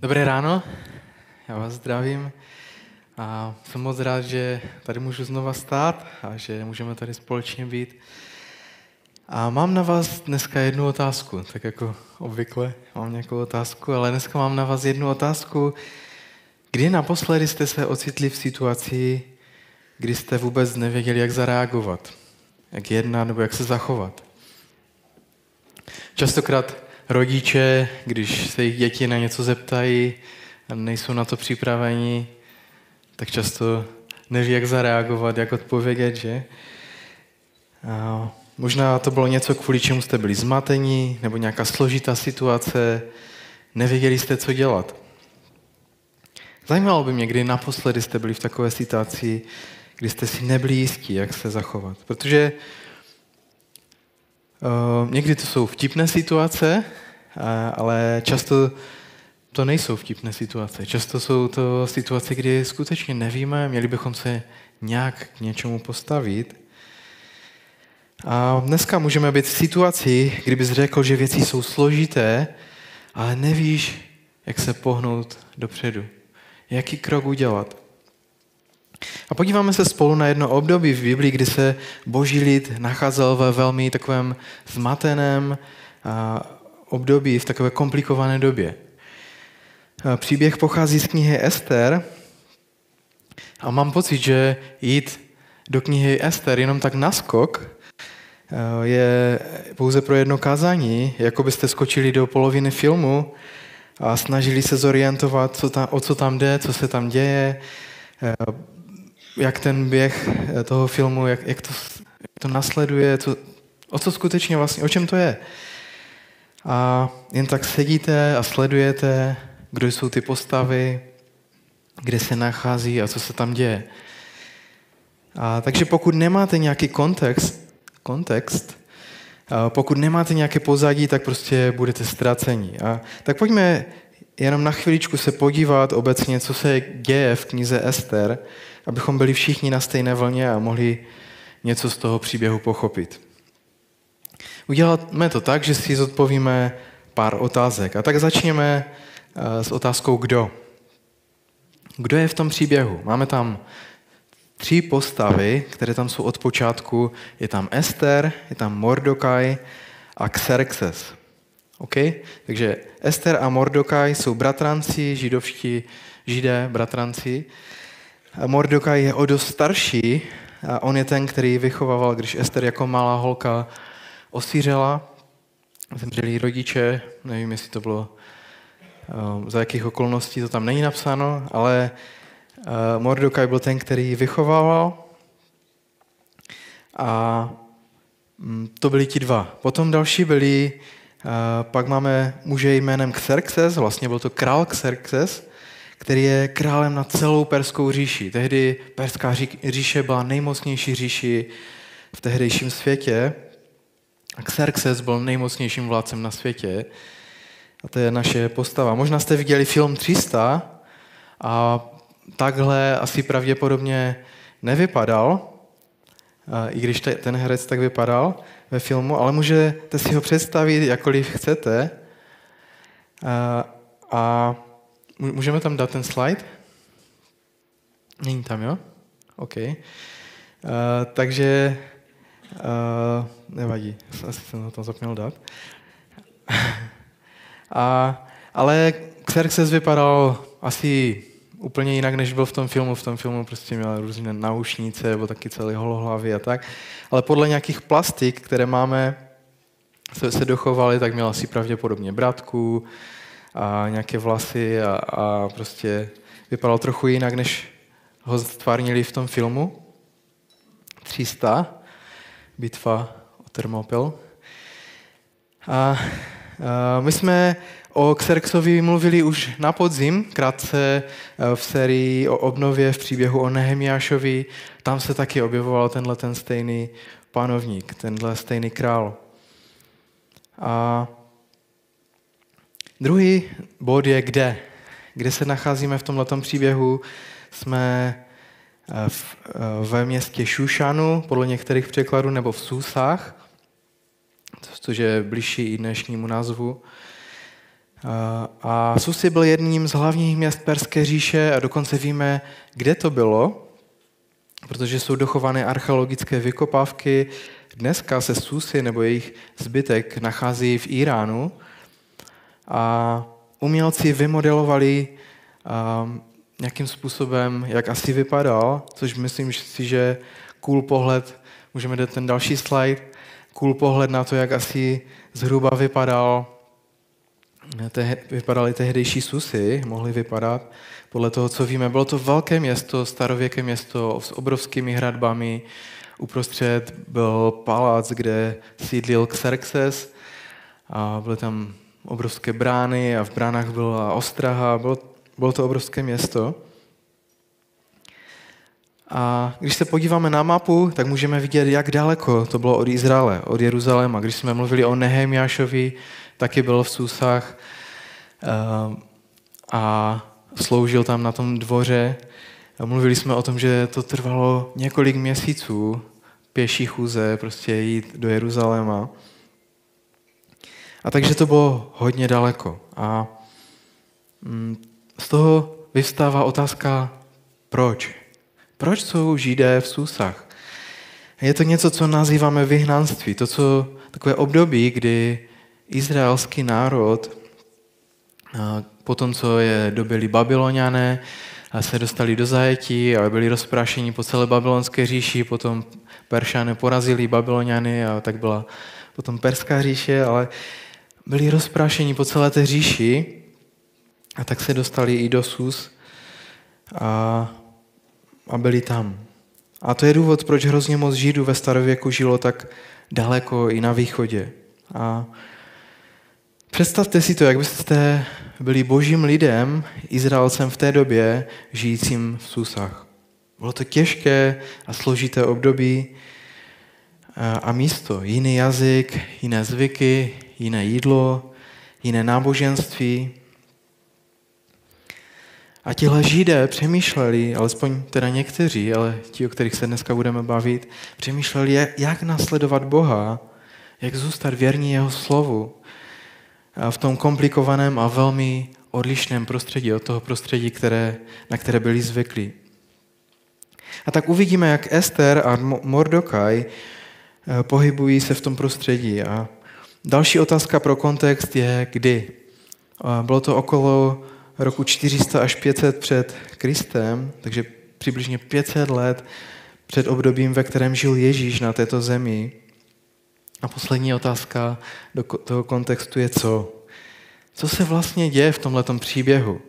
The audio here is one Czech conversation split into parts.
Dobré ráno, já vás zdravím a jsem moc rád, že tady můžu znova stát a že můžeme tady společně být. A mám na vás dneska jednu otázku, tak jako obvykle mám nějakou otázku, ale dneska mám na vás jednu otázku. Kdy naposledy jste se ocitli v situaci, kdy jste vůbec nevěděli, jak zareagovat, jak jednat nebo jak se zachovat? Častokrát rodiče, když se jich děti na něco zeptají a nejsou na to připraveni, tak často neví, jak zareagovat, jak odpovědět, že? A možná to bylo něco, kvůli čemu jste byli zmatení, nebo nějaká složitá situace, nevěděli jste, co dělat. Zajímalo by mě, kdy naposledy jste byli v takové situaci, kdy jste si nebyli jistí, jak se zachovat. Protože Uh, někdy to jsou vtipné situace, uh, ale často to nejsou vtipné situace. Často jsou to situace, kdy skutečně nevíme, měli bychom se nějak k něčemu postavit. A dneska můžeme být v situaci, kdybys řekl, že věci jsou složité, ale nevíš, jak se pohnout dopředu. Jaký krok udělat. A podíváme se spolu na jedno období v Biblii, kdy se boží lid nacházel ve velmi takovém zmateném období, v takové komplikované době. Příběh pochází z knihy Ester a mám pocit, že jít do knihy Ester jenom tak naskok je pouze pro jedno kázání, jako byste skočili do poloviny filmu a snažili se zorientovat, co tam, o co tam jde, co se tam děje, jak ten běh eh, toho filmu, jak, jak, to, jak to nasleduje, co, o co skutečně vlastně, o čem to je. A jen tak sedíte a sledujete, kdo jsou ty postavy, kde se nachází a co se tam děje. A, takže pokud nemáte nějaký kontext, kontext a pokud nemáte nějaké pozadí, tak prostě budete ztraceni. A tak pojďme jenom na chviličku se podívat obecně, co se děje v knize Ester, abychom byli všichni na stejné vlně a mohli něco z toho příběhu pochopit. Uděláme to tak, že si zodpovíme pár otázek. A tak začněme eh, s otázkou kdo. Kdo je v tom příběhu? Máme tam tři postavy, které tam jsou od počátku. Je tam Ester, je tam Mordokaj a Xerxes. Okay? Takže Ester a Mordokaj jsou bratranci, židovští židé, bratranci. Mordokaj je o dost starší a on je ten, který vychovával, když Ester jako malá holka osířela, zemřeli rodiče, nevím, jestli to bylo um, za jakých okolností, to tam není napsáno, ale uh, Mordokaj byl ten, který vychovával. A um, to byli ti dva. Potom další byli, uh, pak máme muže jménem Xerxes, vlastně byl to král Xerxes, který je králem na celou perskou říši. Tehdy perská říše byla nejmocnější říši v tehdejším světě a Xerxes byl nejmocnějším vládcem na světě. A to je naše postava. Možná jste viděli film 300 a takhle asi pravděpodobně nevypadal, i když ten herec tak vypadal ve filmu, ale můžete si ho představit, jakkoliv chcete. A, a Můžeme tam dát ten slide? Není tam, jo? OK. Uh, takže uh, nevadí, asi jsem ho tam zapomněl dát. A, ale Xerxes vypadal asi úplně jinak, než byl v tom filmu. V tom filmu prostě měl různé naušnice, nebo taky celý holohlavy a tak. Ale podle nějakých plastik, které máme, se, se dochovaly, tak měl asi pravděpodobně bratku, a nějaké vlasy a, a prostě vypadal trochu jinak, než ho stvárnili v tom filmu. 300, bitva o Thermopyl. A, a my jsme o Xerxovi mluvili už na podzim, krátce v sérii o obnově v příběhu o Nehemiášovi. Tam se taky objevoval tenhle ten stejný panovník, tenhle stejný král. A Druhý bod je kde. Kde se nacházíme v tomto příběhu? Jsme eh, v, eh, ve městě Šušanu, podle některých překladů, nebo v Susách, což je blížší i dnešnímu názvu. A Susi byl jedním z hlavních měst Perské říše a dokonce víme, kde to bylo, protože jsou dochované archeologické vykopávky. Dneska se Susi nebo jejich zbytek nachází v Iránu a umělci vymodelovali um, nějakým způsobem, jak asi vypadal, což myslím si, že cool pohled, můžeme dát ten další slide, cool pohled na to, jak asi zhruba vypadal, te, vypadaly tehdejší susy, mohly vypadat. Podle toho, co víme, bylo to velké město, starověké město s obrovskými hradbami. Uprostřed byl palác, kde sídlil Xerxes a byly tam obrovské brány a v bránách byla ostraha. Bylo, bylo to obrovské město. A když se podíváme na mapu, tak můžeme vidět, jak daleko to bylo od Izraele, od Jeruzaléma. Když jsme mluvili o Nehemiášovi, taky byl v Susách eh, a sloužil tam na tom dvoře. Mluvili jsme o tom, že to trvalo několik měsíců pěší chůze, prostě jít do Jeruzaléma. A takže to bylo hodně daleko. A mm, z toho vyvstává otázka, proč? Proč jsou židé v Susách? Je to něco, co nazýváme vyhnanství. To, co takové období, kdy izraelský národ, po tom, co je dobili babyloniané, a se dostali do zajetí a byli rozprášeni po celé babylonské říši, potom Peršané porazili babyloniany a tak byla potom Perská říše, ale byli rozprášeni po celé té říši a tak se dostali i do Sus a, a byli tam. A to je důvod, proč hrozně moc Židů ve starověku žilo tak daleko i na východě. A představte si to, jak byste byli božím lidem, Izraelcem v té době, žijícím v Susách. Bylo to těžké a složité období a místo, jiný jazyk, jiné zvyky, jiné jídlo, jiné náboženství. A tihle židé přemýšleli, alespoň teda někteří, ale ti, o kterých se dneska budeme bavit, přemýšleli, jak nasledovat Boha, jak zůstat věrní jeho slovu v tom komplikovaném a velmi odlišném prostředí od toho prostředí, které, na které byli zvyklí. A tak uvidíme, jak Ester a Mordokaj eh, pohybují se v tom prostředí. A další otázka pro kontext je, kdy. Bylo to okolo roku 400 až 500 před Kristem, takže přibližně 500 let před obdobím, ve kterém žil Ježíš na této zemi. A poslední otázka do toho kontextu je co? Co se vlastně děje v tomto příběhu?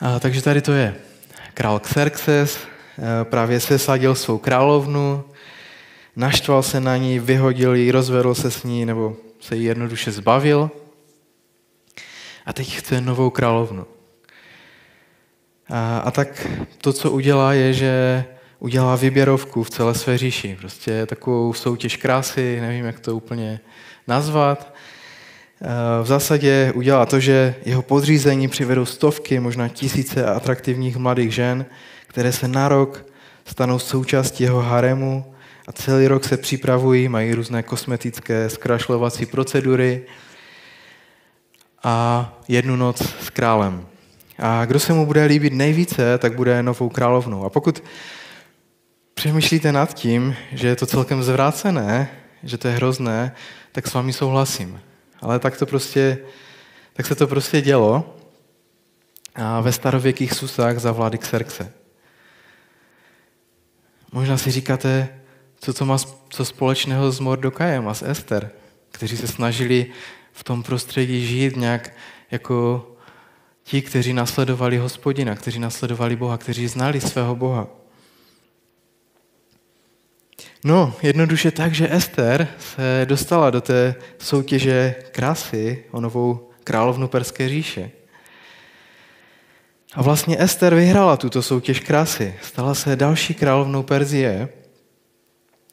A, takže tady to je. Král Xerxes eh, právě sesadil svou královnu, naštval se na ní, vyhodil ji, rozvedl se s ní, nebo se jí jednoduše zbavil. A teď chce novou královnu. A, a tak to, co udělá, je, že udělá výběrovku v celé své říši. Prostě takovou soutěž krásy, nevím, jak to úplně nazvat. V zásadě udělá to, že jeho podřízení přivedou stovky, možná tisíce atraktivních mladých žen, které se na rok stanou součástí jeho haremu a celý rok se připravují, mají různé kosmetické zkrašlovací procedury a jednu noc s králem. A kdo se mu bude líbit nejvíce, tak bude novou královnou. A pokud přemýšlíte nad tím, že je to celkem zvrácené, že to je hrozné, tak s vámi souhlasím. Ale tak to prostě, tak se to prostě dělo a ve starověkých susách za vlády Xerxe. Možná si říkáte, co to má co společného s Mordokajem a s Ester, kteří se snažili v tom prostředí žít nějak jako ti, kteří nasledovali hospodina, kteří nasledovali Boha, kteří znali svého Boha. No, jednoduše tak, že Ester se dostala do té soutěže krásy o novou královnu Perské říše. A vlastně Ester vyhrála tuto soutěž krásy. Stala se další královnou Perzie.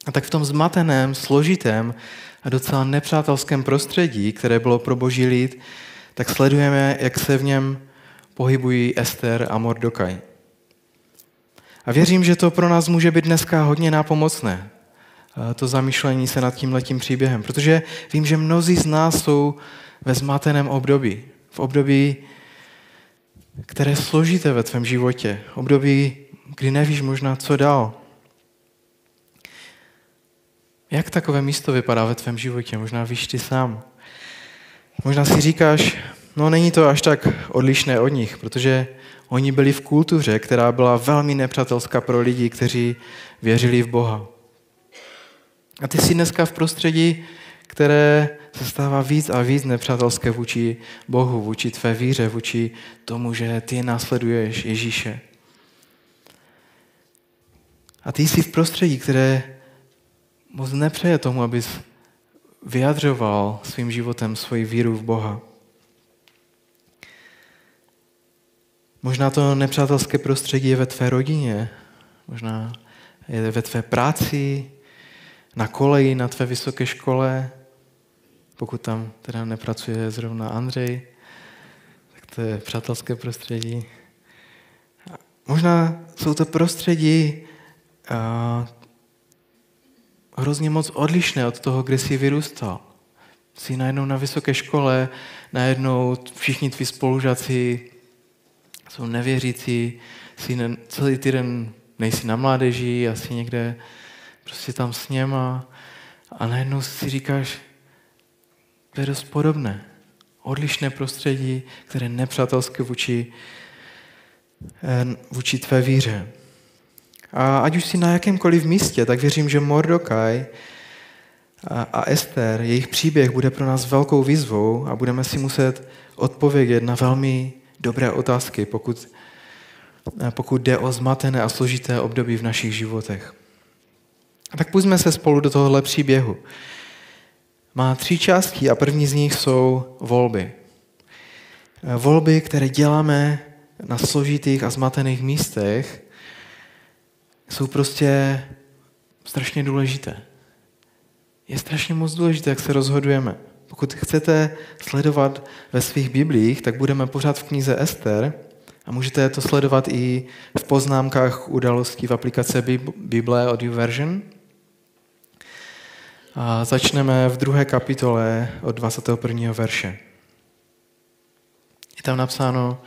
A tak v tom zmateném, složitém a docela nepřátelském prostředí, které bylo pro boží lid, tak sledujeme, jak se v něm pohybují Ester a Mordokaj. A věřím, že to pro nás může být dneska hodně nápomocné. To zamýšlení se nad tím letím příběhem. Protože vím, že mnozí z nás jsou ve zmateném období. V období, které je složité ve tvém životě. Období, kdy nevíš možná, co dál. Jak takové místo vypadá ve tvém životě? Možná víš ty sám. Možná si říkáš, no není to až tak odlišné od nich, protože oni byli v kultuře, která byla velmi nepřátelská pro lidi, kteří věřili v Boha. A ty jsi dneska v prostředí, které se stává víc a víc nepřátelské vůči Bohu, vůči tvé víře, vůči tomu, že ty následuješ Ježíše. A ty jsi v prostředí, které moc nepřeje tomu, abys vyjadřoval svým životem svoji víru v Boha. Možná to nepřátelské prostředí je ve tvé rodině, možná je ve tvé práci, na koleji, na tvé vysoké škole, pokud tam teda nepracuje zrovna Andřej, tak to je přátelské prostředí. Možná jsou to prostředí hrozně moc odlišné od toho, kde jsi vyrůstal. Jsi najednou na vysoké škole, najednou všichni tví spolužáci jsou nevěřící, jsi ne, celý týden nejsi na mládeži, asi někde prostě tam s něma a najednou si říkáš, to je dost podobné. Odlišné prostředí, které nepřátelské vůči, eh, vůči tvé víře. A ať už si na jakémkoliv místě, tak věřím, že Mordokaj a Ester, jejich příběh bude pro nás velkou výzvou a budeme si muset odpovědět na velmi dobré otázky, pokud, pokud jde o zmatené a složité období v našich životech. Tak půjdeme se spolu do tohohle příběhu. Má tři části a první z nich jsou volby. Volby, které děláme na složitých a zmatených místech, jsou prostě strašně důležité. Je strašně moc důležité, jak se rozhodujeme. Pokud chcete sledovat ve svých biblích, tak budeme pořád v knize Ester a můžete to sledovat i v poznámkách událostí v aplikace Bible od YouVersion. A začneme v druhé kapitole od 21. verše. Je tam napsáno,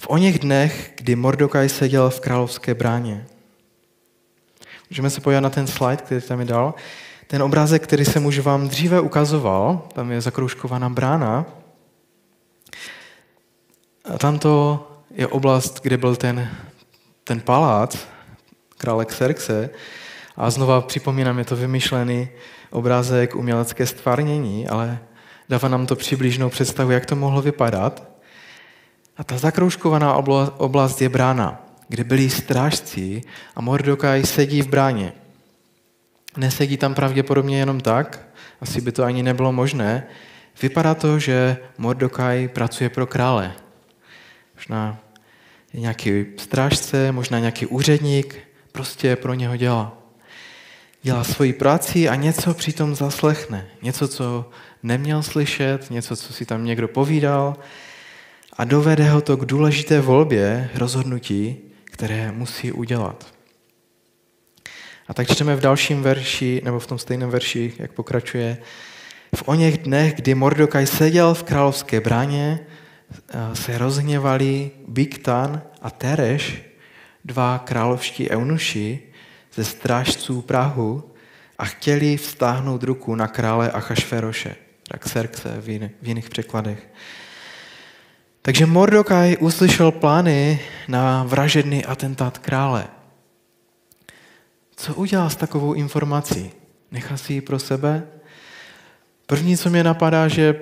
v oněch dnech, kdy Mordokaj seděl v královské bráně. Můžeme se podívat na ten slide, který tam je dal. Ten obrázek, který jsem už vám dříve ukazoval, tam je zakroužkovaná brána. A tamto je oblast, kde byl ten, ten palác krále Xerxe. A znova připomínám, je to vymyšlený obrázek umělecké stvárnění, ale dává nám to přibližnou představu, jak to mohlo vypadat. A ta zakroužkovaná oblast je brána, kde byli strážci a Mordokaj sedí v bráně. Nesedí tam pravděpodobně jenom tak, asi by to ani nebylo možné. Vypadá to, že Mordokaj pracuje pro krále. Možná je nějaký strážce, možná nějaký úředník, prostě pro něho dělá. Dělá svoji práci a něco přitom zaslechne. Něco, co neměl slyšet, něco, co si tam někdo povídal a dovede ho to k důležité volbě, rozhodnutí, které musí udělat. A tak čteme v dalším verši, nebo v tom stejném verši, jak pokračuje. V oněch dnech, kdy Mordokaj seděl v královské bráně, se rozhněvali Biktan a Tereš, dva královští eunuši ze strážců Prahu a chtěli vztáhnout ruku na krále Achašveroše, tak Serkse v jiných překladech. Takže Mordokaj uslyšel plány na vražedný atentát krále. Co udělá s takovou informací? Nechá si ji pro sebe? První, co mě napadá, že,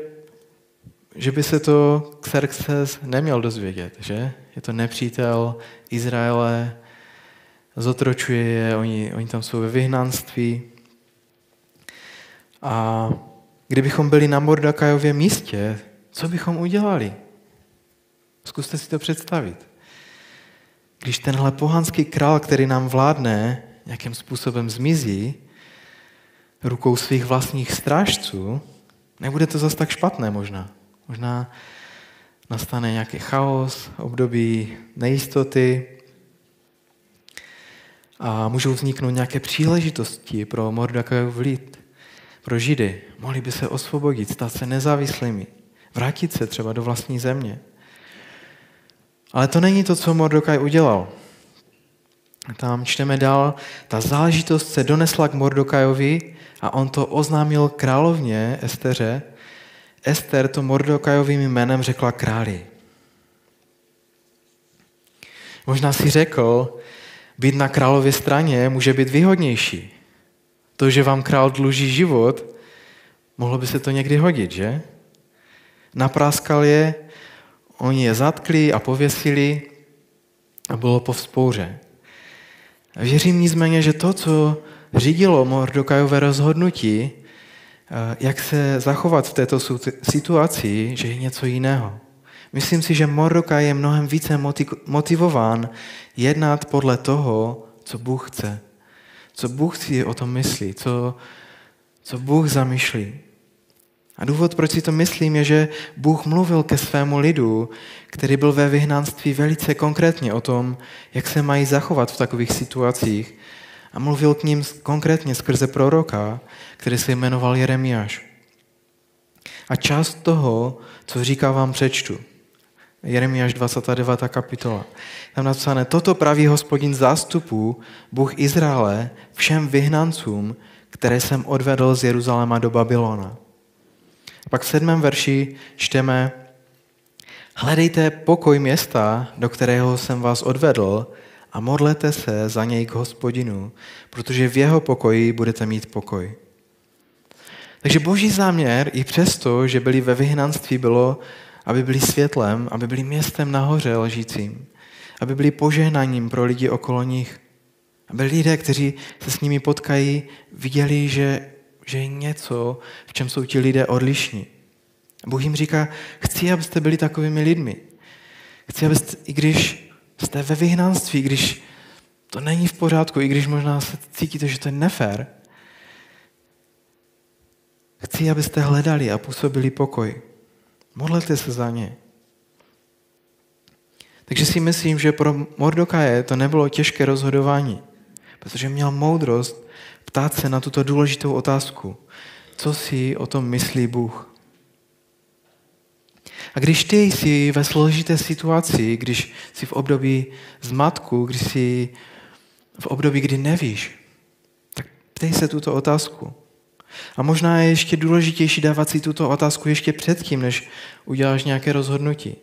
že by se to Xerxes neměl dozvědět, že? Je to nepřítel Izraele, zotročuje je, oni, oni tam jsou ve vyhnanství. A kdybychom byli na Mordakajově místě, co bychom udělali? Zkuste si to představit. Když tenhle pohanský král, který nám vládne, nějakým způsobem zmizí rukou svých vlastních strážců, nebude to zase tak špatné možná. Možná nastane nějaký chaos, období nejistoty a můžou vzniknout nějaké příležitosti pro Mordakajův lid, pro Židy. Mohli by se osvobodit, stát se nezávislými. Vrátit se třeba do vlastní země. Ale to není to, co Mordokaj udělal. Tam čteme dál, ta záležitost se donesla k Mordokajovi a on to oznámil královně Esteře. Ester to Mordokajovým jménem řekla králi. Možná si řekl, být na králově straně může být výhodnější. To, že vám král dluží život, mohlo by se to někdy hodit, že? Napráskal je, oni je zatkli a pověsili a bylo po vzpouře. Věřím nicméně, že to, co řídilo Mordokajové rozhodnutí, eh, jak se zachovat v této situaci, že je něco jiného. Myslím si, že Mordokaj je mnohem více motivován jednat podle toho, co Bůh chce. Co Bůh si o tom myslí, co, co Bůh zamýšlí. A důvod, proč si to myslím, je, že Bůh mluvil ke svému lidu, který byl ve vyhnanství velice konkrétně o tom, jak se mají zachovat v takových situacích. A mluvil k ním konkrétně skrze proroka, který se jmenoval Jeremiáš. A část toho, co říká, vám přečtu. Jeremiáš 29. kapitola. Tam napsané, toto praví hospodin zástupů, Bůh Izraele, všem vyhnancům, které jsem odvedl z Jeruzaléma do Babylona. Pak v sedmém verši čteme, hledejte pokoj města, do kterého jsem vás odvedl a modlete se za něj k hospodinu, protože v jeho pokoji budete mít pokoj. Takže boží záměr i přesto, že byli ve vyhnanství, bylo, aby byli světlem, aby byli městem nahoře ležícím, aby byli požehnaním pro lidi okolo nich. Aby lidé, kteří se s nimi potkají, viděli, že že je něco, v čem jsou ti lidé odlišní. Bůh jim říká, chci, abyste byli takovými lidmi. Chci, abyste, i když jste ve vyhnanství, když to není v pořádku, i když možná se cítíte, že to je nefér, chci, abyste hledali a působili pokoj. Modlete se za ně. Takže si myslím, že pro Mordokaje to nebylo těžké rozhodování, protože měl moudrost ptát se na tuto důležitou otázku. Co si o tom myslí Bůh? A když ty jsi ve složité situaci, když jsi v období zmatku, když jsi v období, kdy nevíš, tak ptej se tuto otázku. A možná je ještě důležitější dávat si tuto otázku ještě předtím, než uděláš nějaké rozhodnutí.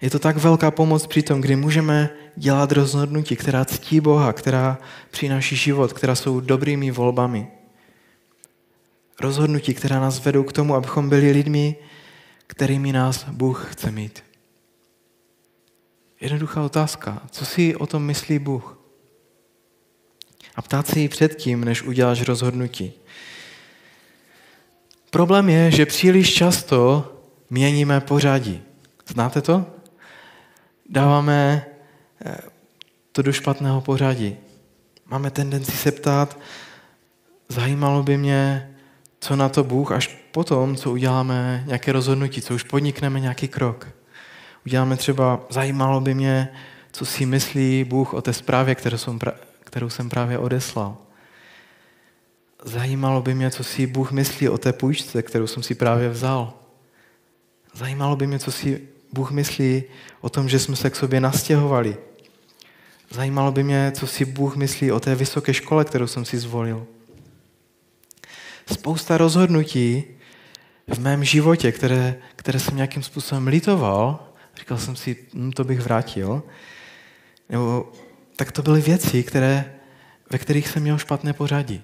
Je to tak velká pomoc při tom, kdy můžeme dělat rozhodnutí, která ctí Boha, která přináší život, která jsou dobrými volbami. Rozhodnutí, která nás vedou k tomu, abychom byli lidmi, kterými nás Bůh chce mít. Jednoduchá otázka. Co si o tom myslí Bůh? A ptát se ji předtím, než uděláš rozhodnutí. Problém je, že příliš často měníme pořadí. Znáte to? dáváme to do špatného pořadí. Máme tendenci se ptát, zajímalo by mě, co na to Bůh, až potom, co uděláme nějaké rozhodnutí, co už podnikneme nějaký krok. Uděláme třeba, zajímalo by mě, co si myslí Bůh o té zprávě, kterou jsem, kterou jsem právě odeslal. Zajímalo by mě, co si Bůh myslí o té půjčce, kterou jsem si právě vzal. Zajímalo by mě, co si Bůh myslí o tom, že jsme se k sobě nastěhovali. Zajímalo by mě, co si Bůh myslí o té vysoké škole, kterou jsem si zvolil. Spousta rozhodnutí v mém životě, které, které jsem nějakým způsobem litoval, říkal jsem si, hm, to bych vrátil, nebo tak to byly věci, které, ve kterých jsem měl špatné pořadí.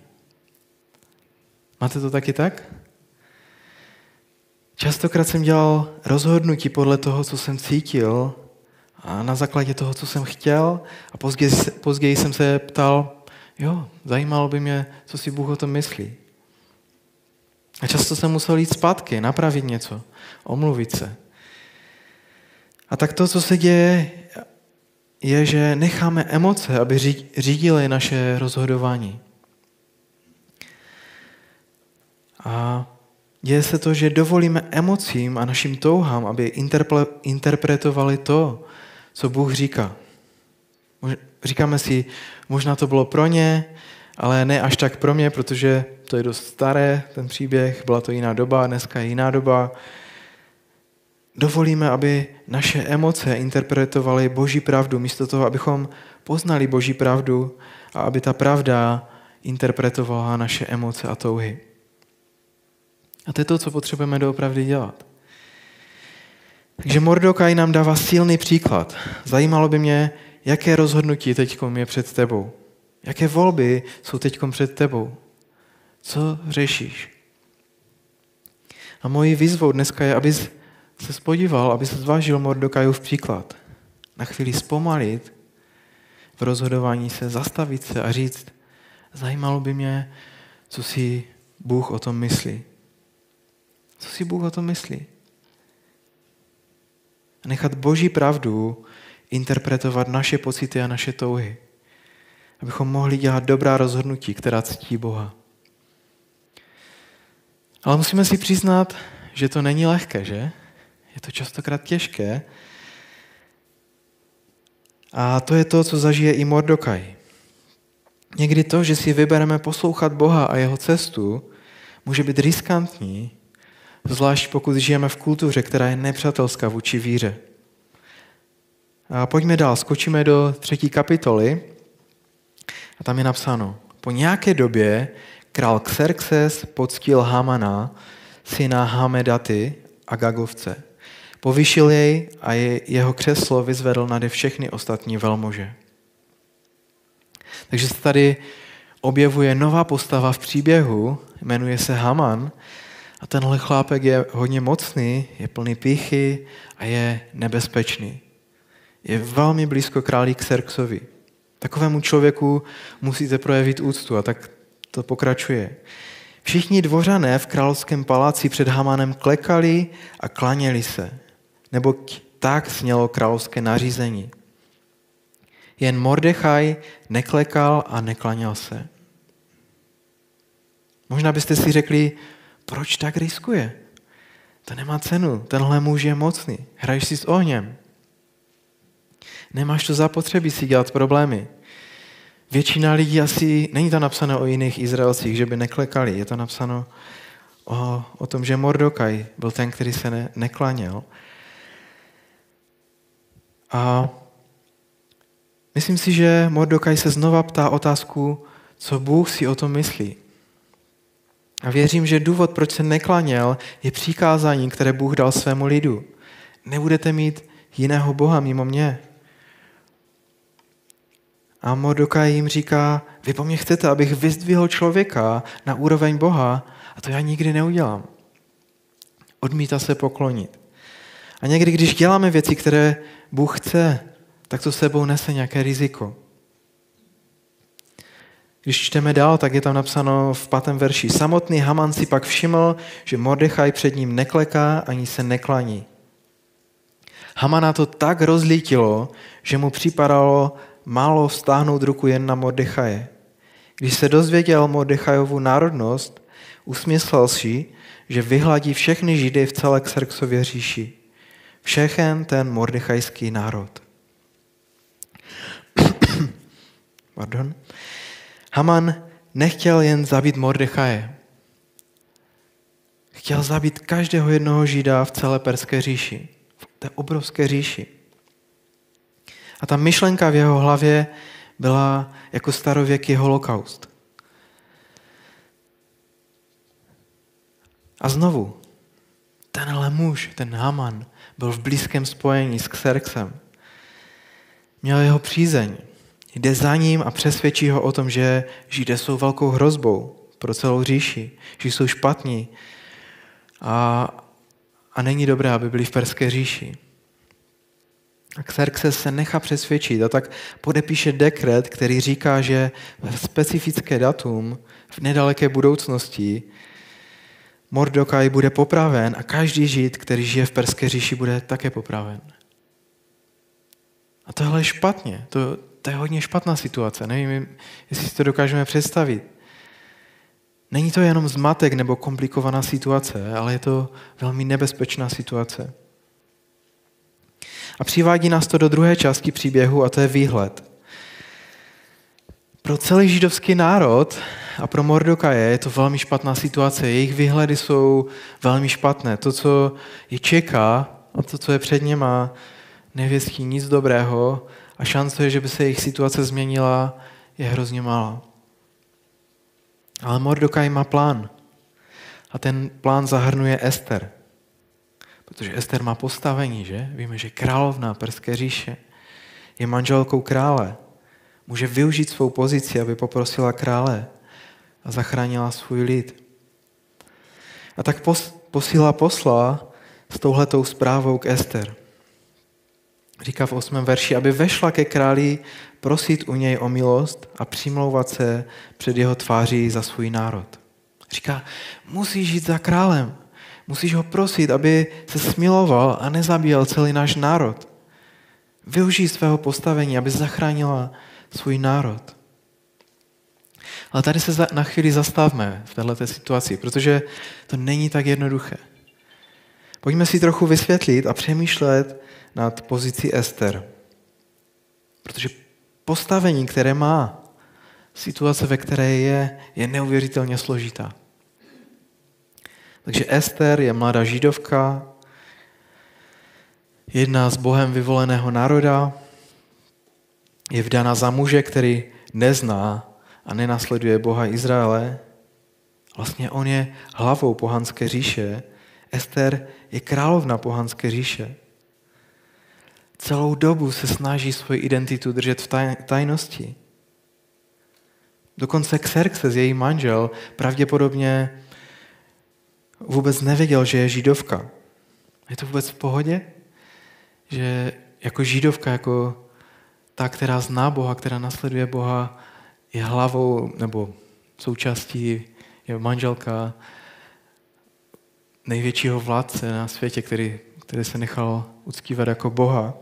Máte to taky tak? Častokrát jsem dělal rozhodnutí podle toho, co jsem cítil a na základě toho, co jsem chtěl a později, později jsem se ptal, jo, zajímalo by mě, co si Bůh o tom myslí. A často jsem musel jít zpátky, napravit něco, omluvit se. A tak to, co se děje, je, že necháme emoce, aby řídily naše rozhodování. A Děje se to, že dovolíme emocím a našim touhám, aby interpretovali to, co Bůh říká. Říkáme si, možná to bylo pro ně, ale ne až tak pro mě, protože to je dost staré, ten příběh, byla to jiná doba, dneska je jiná doba. Dovolíme, aby naše emoce interpretovaly Boží pravdu, místo toho, abychom poznali Boží pravdu a aby ta pravda interpretovala naše emoce a touhy. A to je to, co potřebujeme doopravdy dělat. Takže Mordokaj nám dává silný příklad. Zajímalo by mě, jaké rozhodnutí teď je před tebou. Jaké volby jsou teď před tebou. Co řešíš? A mojí výzvou dneska je, abys se spodíval, aby se zvážil Mordokajův příklad. Na chvíli zpomalit v rozhodování se, zastavit se a říct, zajímalo by mě, co si Bůh o tom myslí. Co si Bůh o tom myslí? A nechat Boží pravdu interpretovat naše pocity a naše touhy. Abychom mohli dělat dobrá rozhodnutí, která ctí Boha. Ale musíme si přiznat, že to není lehké, že? Je to častokrát těžké. A to je to, co zažije i Mordokaj. Někdy to, že si vybereme poslouchat Boha a jeho cestu, může být riskantní, zvlášť pokud žijeme v kultuře, která je nepřátelská vůči víře. A pojďme dál, skočíme do třetí kapitoly a tam je napsáno, po nějaké době král Xerxes poctil Hamana, syna Hamedaty a Gagovce. Povyšil jej a jeho křeslo vyzvedl nade všechny ostatní velmože. Takže se tady objevuje nová postava v příběhu, jmenuje se Haman a tenhle chlápek je hodně mocný, je plný píchy a je nebezpečný. Je velmi blízko králi Xerxovi. Takovému člověku musíte projevit úctu a tak to pokračuje. Všichni dvořané v královském paláci před Hamanem klekali a klaněli se, nebo tak snělo královské nařízení. Jen Mordechaj neklekal a neklaněl se. Možná byste si řekli, proč tak riskuje? To nemá cenu, tenhle muž je mocný, hraješ si s ohněm. Nemáš to zapotřebí si dělat problémy. Většina lidí asi, není to napsáno o jiných Izraelcích, že by neklekali, je to napsáno o, o tom, že Mordokaj byl ten, který se ne, neklaněl. A myslím si, že Mordokaj se znova ptá otázku, co Bůh si o tom myslí. A věřím, že důvod, proč se neklaněl, je přikázání, které Bůh dal svému lidu. Nebudete mít jiného Boha mimo mě. A Mordokaj jim říká, vy po mně chcete, abych vyzdvihl člověka na úroveň Boha a to já nikdy neudělám. Odmítá se poklonit. A někdy, když děláme věci, které Bůh chce, tak to sebou nese nějaké riziko. Když čteme dál, tak je tam napsáno v pátém verši. Samotný Haman si pak všiml, že Mordechaj před ním nekleká ani se neklaní. Hamana to tak rozlítilo, že mu připadalo málo stáhnout ruku jen na Mordechaje. Když se dozvěděl Mordechajovu národnost, usmyslel si, že vyhladí všechny Židy v celé Xerxově říši. Všechen ten mordechajský národ. Pardon. Haman nechtěl jen zabít Mordechaje. Chtěl zabít každého jednoho žida v celé perské říši. V té obrovské říši. A ta myšlenka v jeho hlavě byla jako starověký holokaust. A znovu, tenhle muž, ten Haman, byl v blízkém spojení s Xerxem. Měl jeho přízeň. Jde za ním a přesvědčí ho o tom, že Židé jsou velkou hrozbou pro celou říši, že jsou špatní a, a není dobré, aby byli v Perské říši. A Xerxes se nechá přesvědčit a tak podepíše dekret, který říká, že v specifické datum v nedaleké budoucnosti Mordokaj bude popraven a každý žid, který žije v Perské říši, bude také popraven. A tohle je špatně. To, to je hodně špatná situace. Nevím, jestli si to dokážeme představit. Není to jenom zmatek nebo komplikovaná situace, ale je to velmi nebezpečná situace. A přivádí nás to do druhé části příběhu a to je výhled. Pro celý židovský národ a pro Mordokaje je to velmi špatná situace. Jejich výhledy jsou velmi špatné. To, co je čeká a to, co je před něma, nevěstí nic dobrého a šance, že by se jejich situace změnila, je hrozně malá. Ale Mordokaj má plán. A ten plán zahrnuje Ester. Protože Ester má postavení, že? Víme, že královna Perské říše je manželkou krále. Může využít svou pozici, aby poprosila krále a zachránila svůj lid. A tak posílá posla s touhletou zprávou k Ester. Říká v 8. verši, aby vešla ke králi prosit u něj o milost a přimlouvat se před jeho tváří za svůj národ. Říká, musíš jít za králem, musíš ho prosit, aby se smiloval a nezabíjel celý náš národ. Využij svého postavení, aby zachránila svůj národ. Ale tady se na chvíli zastavme v této situaci, protože to není tak jednoduché. Pojďme si trochu vysvětlit a přemýšlet nad pozicí Ester. Protože postavení, které má, situace, ve které je, je neuvěřitelně složitá. Takže Ester je mladá židovka, jedna z Bohem vyvoleného národa, je vdána za muže, který nezná a nenasleduje Boha Izraele. Vlastně on je hlavou pohanské říše. Ester je královna pohanské říše. Celou dobu se snaží svoji identitu držet v tajnosti. Dokonce Xerxes, její manžel, pravděpodobně vůbec nevěděl, že je židovka. Je to vůbec v pohodě? Že jako židovka, jako ta, která zná Boha, která nasleduje Boha, je hlavou nebo součástí, je manželka největšího vládce na světě, který, který se nechal uctívat jako Boha.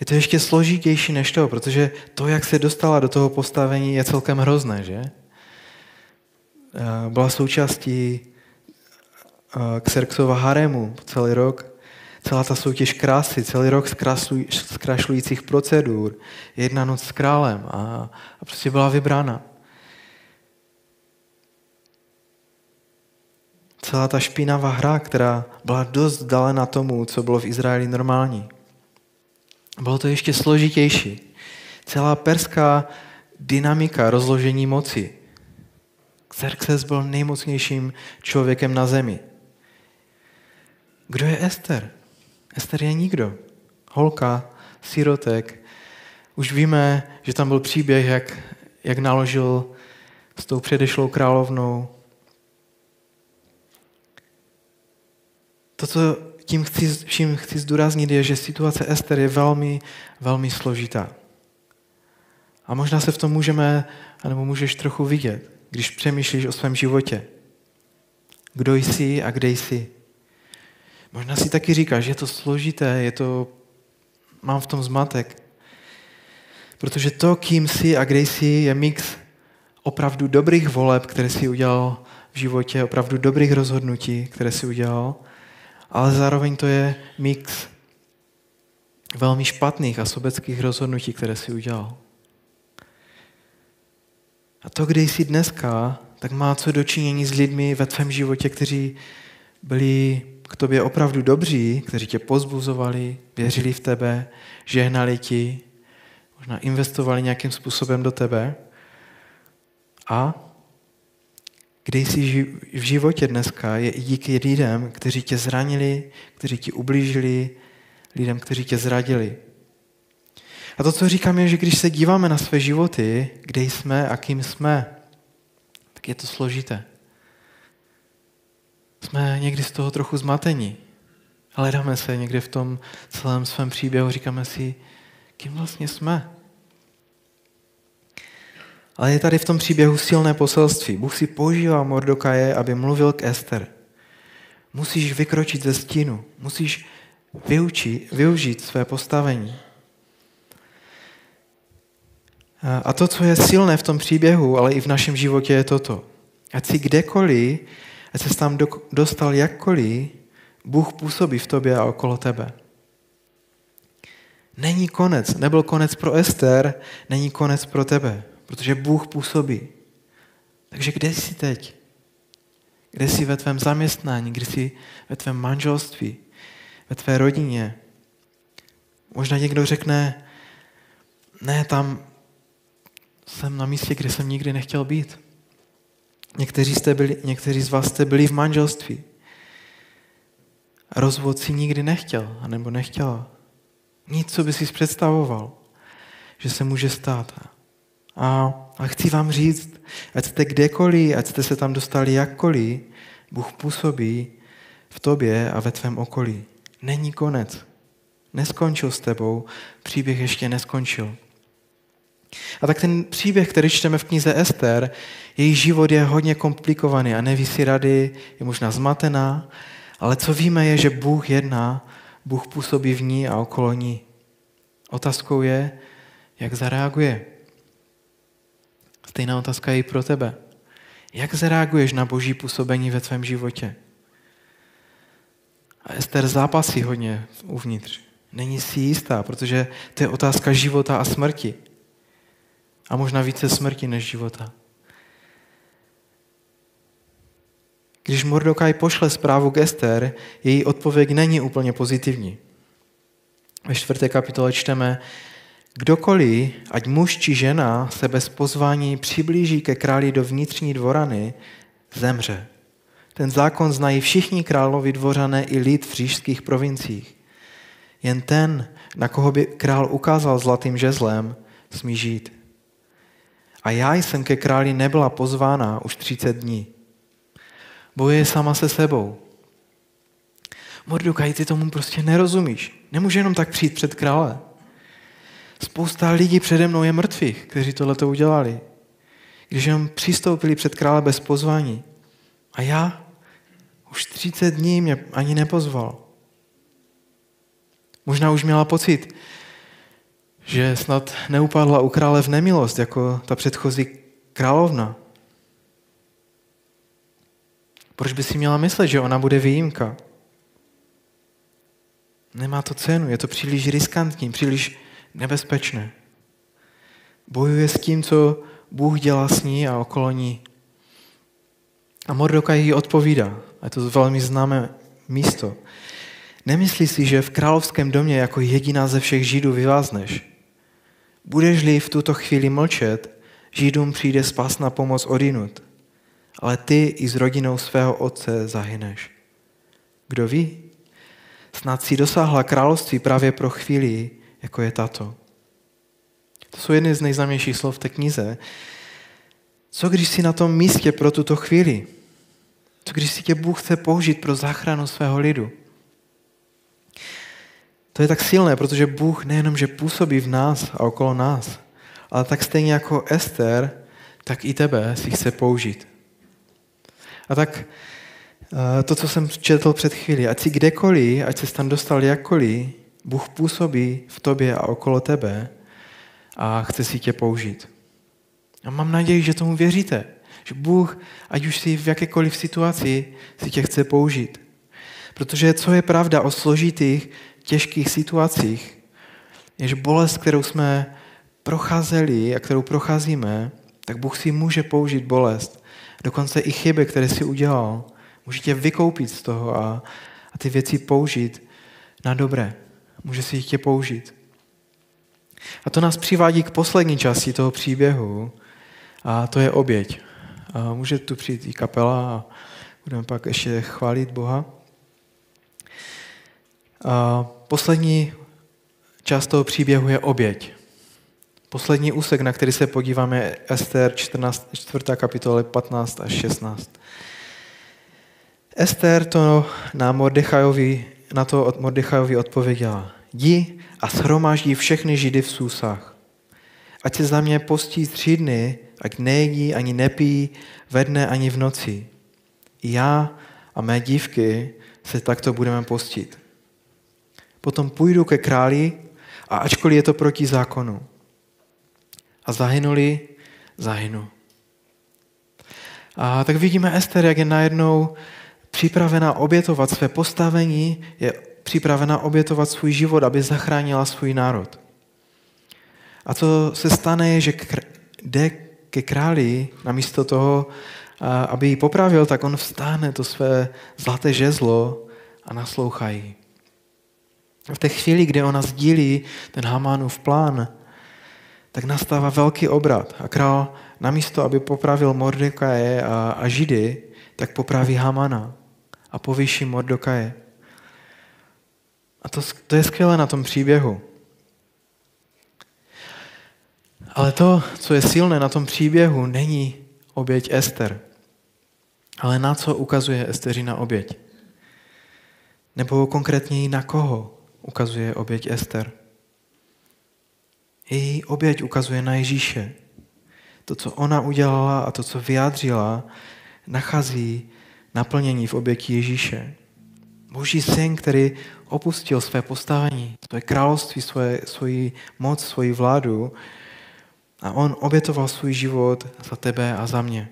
Je to ještě složitější než to, protože to, jak se dostala do toho postavení, je celkem hrozné, že? Eh, byla součástí eh, Xerxova haremu celý rok. Celá ta soutěž krásy, celý rok zkrašlujících procedur, jedna noc s králem a, a prostě byla vybrána. Celá ta špinavá hra, která byla dost dalena tomu, co bylo v Izraeli normální. Bylo to ještě složitější. Celá perská dynamika rozložení moci. Xerxes byl nejmocnějším člověkem na zemi. Kdo je Ester? Ester je nikdo. Holka, sirotek. Už víme, že tam byl příběh, jak, jak naložil s tou předešlou královnou. To, co tím chci, čím chci zdůraznit, je, že situace Ester je velmi, velmi složitá. A možná se v tom můžeme, nebo můžeš trochu vidět, když přemýšlíš o svém životě. Kdo jsi a kde jsi. Možná si taky říkáš, že je to složité, je to, mám v tom zmatek. Protože to, kým jsi a kde jsi, je mix opravdu dobrých voleb, které si udělal v životě, opravdu dobrých rozhodnutí, které si udělal, ale zároveň to je mix velmi špatných a sobeckých rozhodnutí, které si udělal. A to, kde jsi dneska, tak má co dočinění s lidmi ve tvém životě, kteří byli k tobě opravdu dobří, kteří tě pozbuzovali, věřili v tebe, žehnali ti, možná investovali nějakým způsobem do tebe. A kde jsi v životě dneska, je i díky lidem, kteří tě zranili, kteří ti ublížili, lidem, kteří tě zradili. A to, co říkám, je, že když se díváme na své životy, kde jsme a kým jsme, tak je to složité. Jsme někdy z toho trochu zmatení. Hledáme se někde v tom celém svém příběhu, říkáme si, kým vlastně jsme. Ale je tady v tom příběhu silné poselství. Bůh si používá Mordokaje, aby mluvil k Ester. Musíš vykročit ze stínu. Musíš vyučit, využít své postavení. A to, co je silné v tom příběhu, ale i v našem životě, je toto. Ať si kdekoliv, ať se tam dostal jakkoliv, Bůh působí v tobě a okolo tebe. Není konec. Nebyl konec pro Ester, není konec pro tebe, protože Bůh působí. Takže kde jsi teď? Kde jsi ve tvém zaměstnání? Kde jsi ve tvém manželství? Ve tvé rodině? Možná někdo řekne, ne, tam jsem na místě, kde jsem nikdy nechtěl být. Někteří, jste byli, někteří z vás jste byli v manželství. Rozvod si nikdy nechtěl, anebo nechtěla. Nic, co by si představoval, že se může stát. A, a chci vám říct, ať jste kdekoliv, ať jste se tam dostali jakkoliv, Bůh působí v tobě a ve tvém okolí. Není konec. Neskončil s tebou, příběh ještě neskončil. A tak ten příběh, který čteme v knize Ester, její život je hodně komplikovaný a neví si rady, je možná zmatená, ale co víme je, že Bůh jedná, Bůh působí v ní a okolo ní. Otázkou je, jak zareaguje. Stejná otázka je i pro tebe. Jak zareaguješ na boží působení ve tvém životě? A Ester zápasí hodně uvnitř. Není si jistá, protože to je otázka života a smrti. A možná více smrti než života. Když Mordokaj pošle zprávu k Ester, její odpověď není úplně pozitivní. Ve čtvrté kapitole čteme, kdokoliv, ať muž či žena, se bez pozvání přiblíží ke králi do vnitřní dvorany, zemře. Ten zákon znají všichni královi dvořané i lid v říšských provinciích. Jen ten, na koho by král ukázal zlatým žezlem, smí žít. A já jsem ke králi nebyla pozvána už 30 dní. Bojuje sama se sebou. Mordokaj, ty tomu prostě nerozumíš. Nemůže jenom tak přijít před krále. Spousta lidí přede mnou je mrtvých, kteří tohle to udělali. Když jenom přistoupili před krále bez pozvání. A já už 30 dní mě ani nepozval. Možná už měla pocit, že snad neupadla u krále v nemilost, jako ta předchozí královna. Proč by si měla myslet, že ona bude výjimka? Nemá to cenu, je to příliš riskantní, příliš nebezpečné. Bojuje s tím, co Bůh dělá s ní a okolo ní. A Mordokaj jí odpovídá. A je to velmi známé místo. Nemyslí si, že v královském domě jako jediná ze všech Židů vyvázneš. Budeš-li v tuto chvíli mlčet, Židům přijde spas na pomoc odinut. Ale ty i s rodinou svého otce zahyneš. Kdo ví? Snad si dosáhla království právě pro chvíli, jako je tato. To jsou jedny z nejznámějších slov té knize. Co když jsi na tom místě pro tuto chvíli? Co když si tě Bůh chce použít pro záchranu svého lidu? To je tak silné, protože Bůh nejenom, že působí v nás a okolo nás, ale tak stejně jako Ester, tak i tebe si chce použít. A tak eh, to, co jsem četl před chvíli, ať si kdekoliv, ať se tam dostal jakkoliv, Bůh působí v tobě a okolo tebe a chce si tě použít. A mám naději, že tomu věříte. Že Bůh, ať už si v jakékoliv situaci, si tě chce použít. Protože co je pravda o složitých, těžkých situacích, je, že bolest, kterou jsme procházeli a kterou procházíme, tak Bůh si může použít bolest. Dokonce i chyby, které si udělal, může tě vykoupit z toho a, a ty věci použít na dobré. Může si tě použít. A to nás přivádí k poslední části toho příběhu a to je oběť. A může tu přijít i kapela a budeme pak ještě chválit Boha. A poslední část toho příběhu je oběť. Poslední úsek, na který se podíváme, je Ester 14, 4. kapitola 15 až 16. Ester to na, Mordechajovi, na to od Mordechajovi odpověděla. Jdi a shromáždí všechny židy v Susách. Ať se za mě postí tři dny, ať nejedí ani nepí ve dne ani v noci. I já a mé dívky se takto budeme postit. Potom půjdu ke králi a ačkoliv je to proti zákonu. A zahynuli, zahynu. A tak vidíme Ester, jak je najednou připravena obětovat své postavení, je připravena obětovat svůj život, aby zachránila svůj národ. A co se stane, je, že jde ke králi namísto toho, aby ji popravil, tak on vstáhne to své zlaté žezlo a naslouchají. V té chvíli, kdy ona sdílí ten Hamánův plán, tak nastává velký obrat. A král namísto, aby popravil Mordekaje a, a Židy, tak popraví Hamana a povýší Mordokaje. A to, to je skvělé na tom příběhu. Ale to, co je silné na tom příběhu, není oběť Ester, ale na co ukazuje Esteřina oběť. Nebo konkrétně na koho ukazuje oběť Ester. Její oběť ukazuje na Ježíše. To, co ona udělala a to, co vyjádřila, nachází naplnění v oběti Ježíše. Boží syn, který opustil své postavení, své království, svoje, svoji moc, svoji vládu a on obětoval svůj život za tebe a za mě.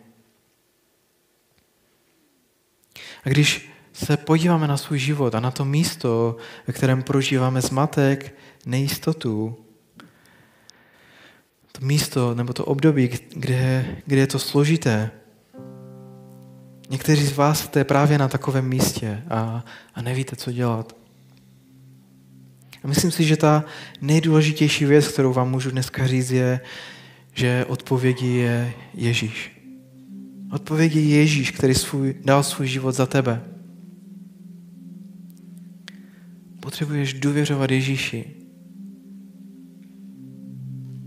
A když se podíváme na svůj život a na to místo, ve kterém prožíváme zmatek, nejistotu, to místo nebo to období, kde, kde je to složité, Někteří z vás jste právě na takovém místě a, a nevíte, co dělat. A myslím si, že ta nejdůležitější věc, kterou vám můžu dneska říct, je, že odpovědí je Ježíš. Odpovědí je Ježíš, který svůj, dal svůj život za tebe. Potřebuješ důvěřovat Ježíši.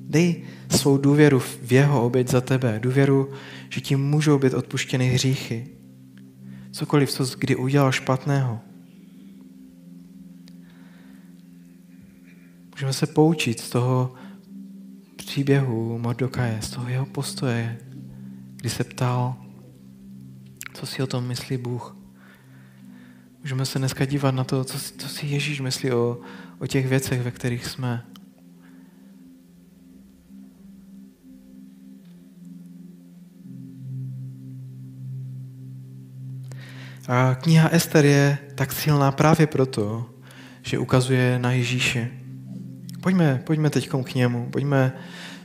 Dej svou důvěru v jeho oběť za tebe. Důvěru, že ti můžou být odpuštěny hříchy. Cokoliv, co kdy udělal špatného. Můžeme se poučit z toho příběhu Mordokaje, z toho jeho postoje, kdy se ptal, co si o tom myslí Bůh. Můžeme se dneska dívat na to, co, co si Ježíš myslí o, o těch věcech, ve kterých jsme. A kniha Ester je tak silná právě proto, že ukazuje na Ježíše. Pojďme, pojďme teď k němu, pojďme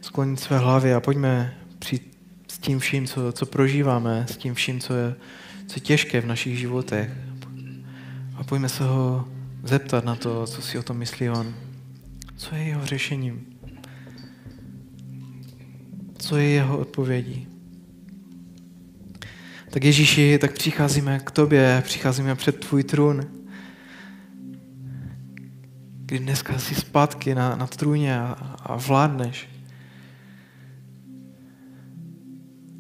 sklonit své hlavy a pojďme přijít s tím vším, co, co prožíváme, s tím vším, co je, co je těžké v našich životech. A pojďme se ho zeptat na to, co si o tom myslí on. Co je jeho řešením? Co je jeho odpovědí? Tak Ježíši, tak přicházíme k tobě, přicházíme před tvůj trůn. Kdy dneska jsi zpátky na, na trůně a, a vládneš.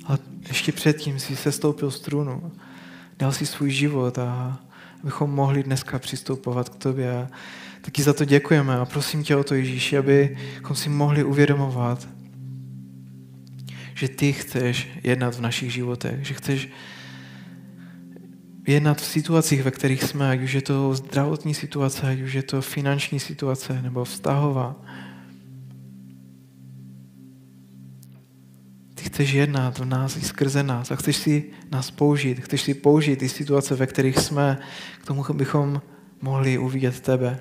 Ale ještě předtím jsi se stoupil z trůnu. Dal si svůj život a abychom mohli dneska přistoupovat k tobě. A taky za to děkujeme a prosím tě o to, Ježíši, abychom si mohli uvědomovat, že ty chceš jednat v našich životech, že chceš jednat v situacích, ve kterých jsme, ať už je to zdravotní situace, ať už je to finanční situace nebo vztahová. Ty chceš jednat v nás i skrze nás a chceš si nás použít. Chceš si použít ty situace, ve kterých jsme, k tomu bychom mohli uvidět tebe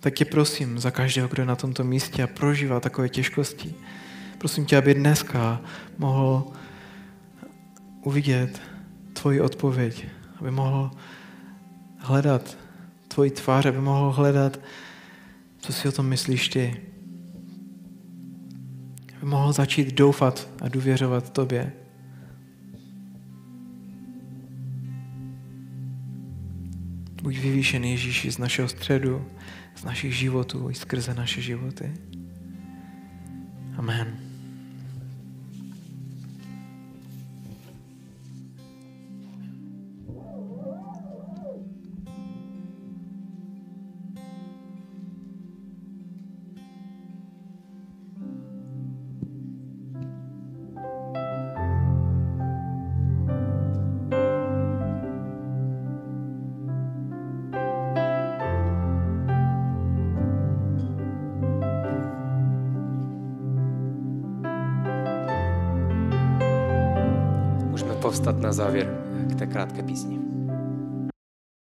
tak tě prosím za každého, kdo je na tomto místě a prožívá takové těžkosti. Prosím tě, aby dneska mohl uvidět tvoji odpověď, aby mohl hledat tvoji tvář, aby mohl hledat, co si o tom myslíš ty. Aby mohl začít doufat a důvěřovat tobě. Buď vyvýšený Ježíši z našeho středu, z našich životů i skrze naše životy. Amen. Povstat na závěr k té krátké písni.